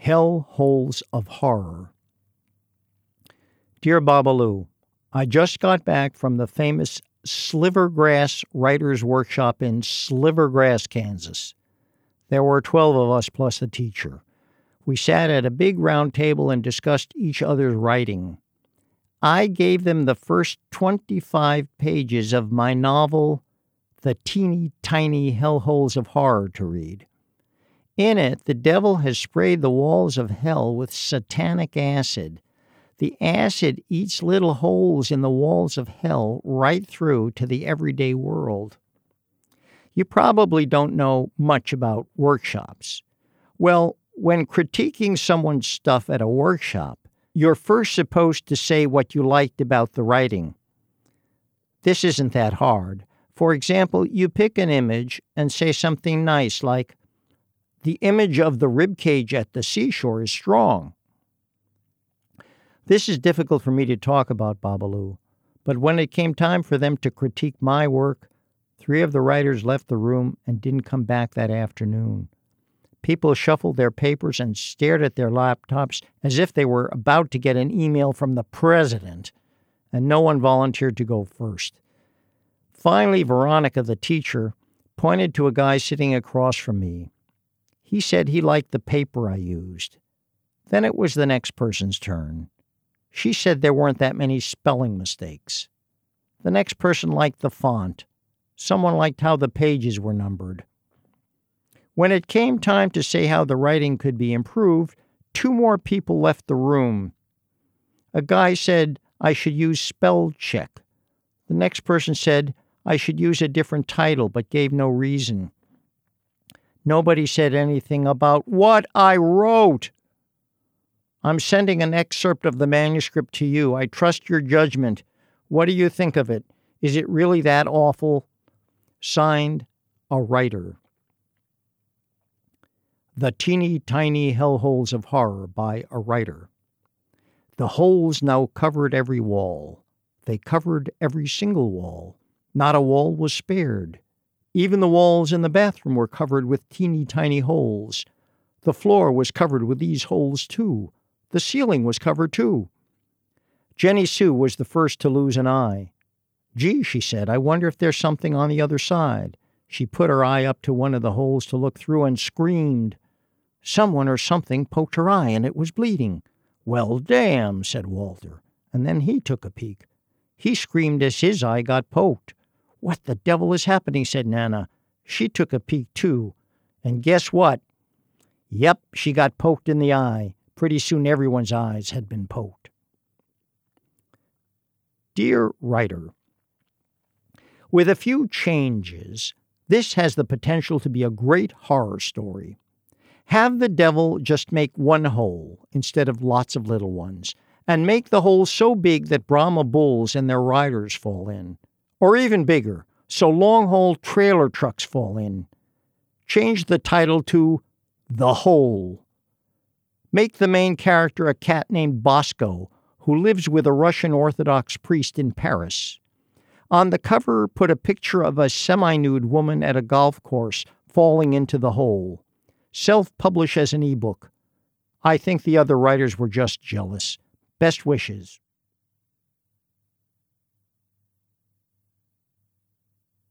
Hell Holes of Horror. Dear Babalu, I just got back from the famous Slivergrass Writers Workshop in Slivergrass, Kansas. There were 12 of us plus a teacher. We sat at a big round table and discussed each other's writing. I gave them the first 25 pages of my novel, The Teeny Tiny Hellholes of Horror, to read. In it, the devil has sprayed the walls of hell with satanic acid. The acid eats little holes in the walls of hell right through to the everyday world. You probably don't know much about workshops. Well, when critiquing someone's stuff at a workshop, you're first supposed to say what you liked about the writing. This isn't that hard. For example, you pick an image and say something nice like, the image of the rib cage at the seashore is strong. This is difficult for me to talk about, Babalu, but when it came time for them to critique my work, three of the writers left the room and didn't come back that afternoon. People shuffled their papers and stared at their laptops as if they were about to get an email from the president, and no one volunteered to go first. Finally, Veronica, the teacher, pointed to a guy sitting across from me. He said he liked the paper I used. Then it was the next person's turn. She said there weren't that many spelling mistakes. The next person liked the font. Someone liked how the pages were numbered. When it came time to say how the writing could be improved, two more people left the room. A guy said I should use spell check. The next person said I should use a different title but gave no reason. Nobody said anything about what I wrote. I'm sending an excerpt of the manuscript to you. I trust your judgment. What do you think of it? Is it really that awful? Signed, a writer. The Teeny Tiny Hellholes of Horror by a writer. The holes now covered every wall. They covered every single wall. Not a wall was spared. Even the walls in the bathroom were covered with teeny tiny holes. The floor was covered with these holes, too. The ceiling was covered, too. Jenny Sue was the first to lose an eye. Gee, she said, I wonder if there's something on the other side. She put her eye up to one of the holes to look through and screamed. Someone or something poked her eye and it was bleeding. Well, damn, said Walter, and then he took a peek. He screamed as his eye got poked. What the devil is happening? said Nana. She took a peek, too. And guess what? Yep, she got poked in the eye. Pretty soon everyone's eyes had been poked. Dear writer, with a few changes, this has the potential to be a great horror story. Have the devil just make one hole instead of lots of little ones, and make the hole so big that Brahma bulls and their riders fall in or even bigger, so long haul trailer trucks fall in. Change the title to The Hole. Make the main character a cat named Bosco, who lives with a Russian Orthodox priest in Paris. On the cover, put a picture of a semi nude woman at a golf course falling into the hole. Self publish as an ebook. I think the other writers were just jealous. Best wishes.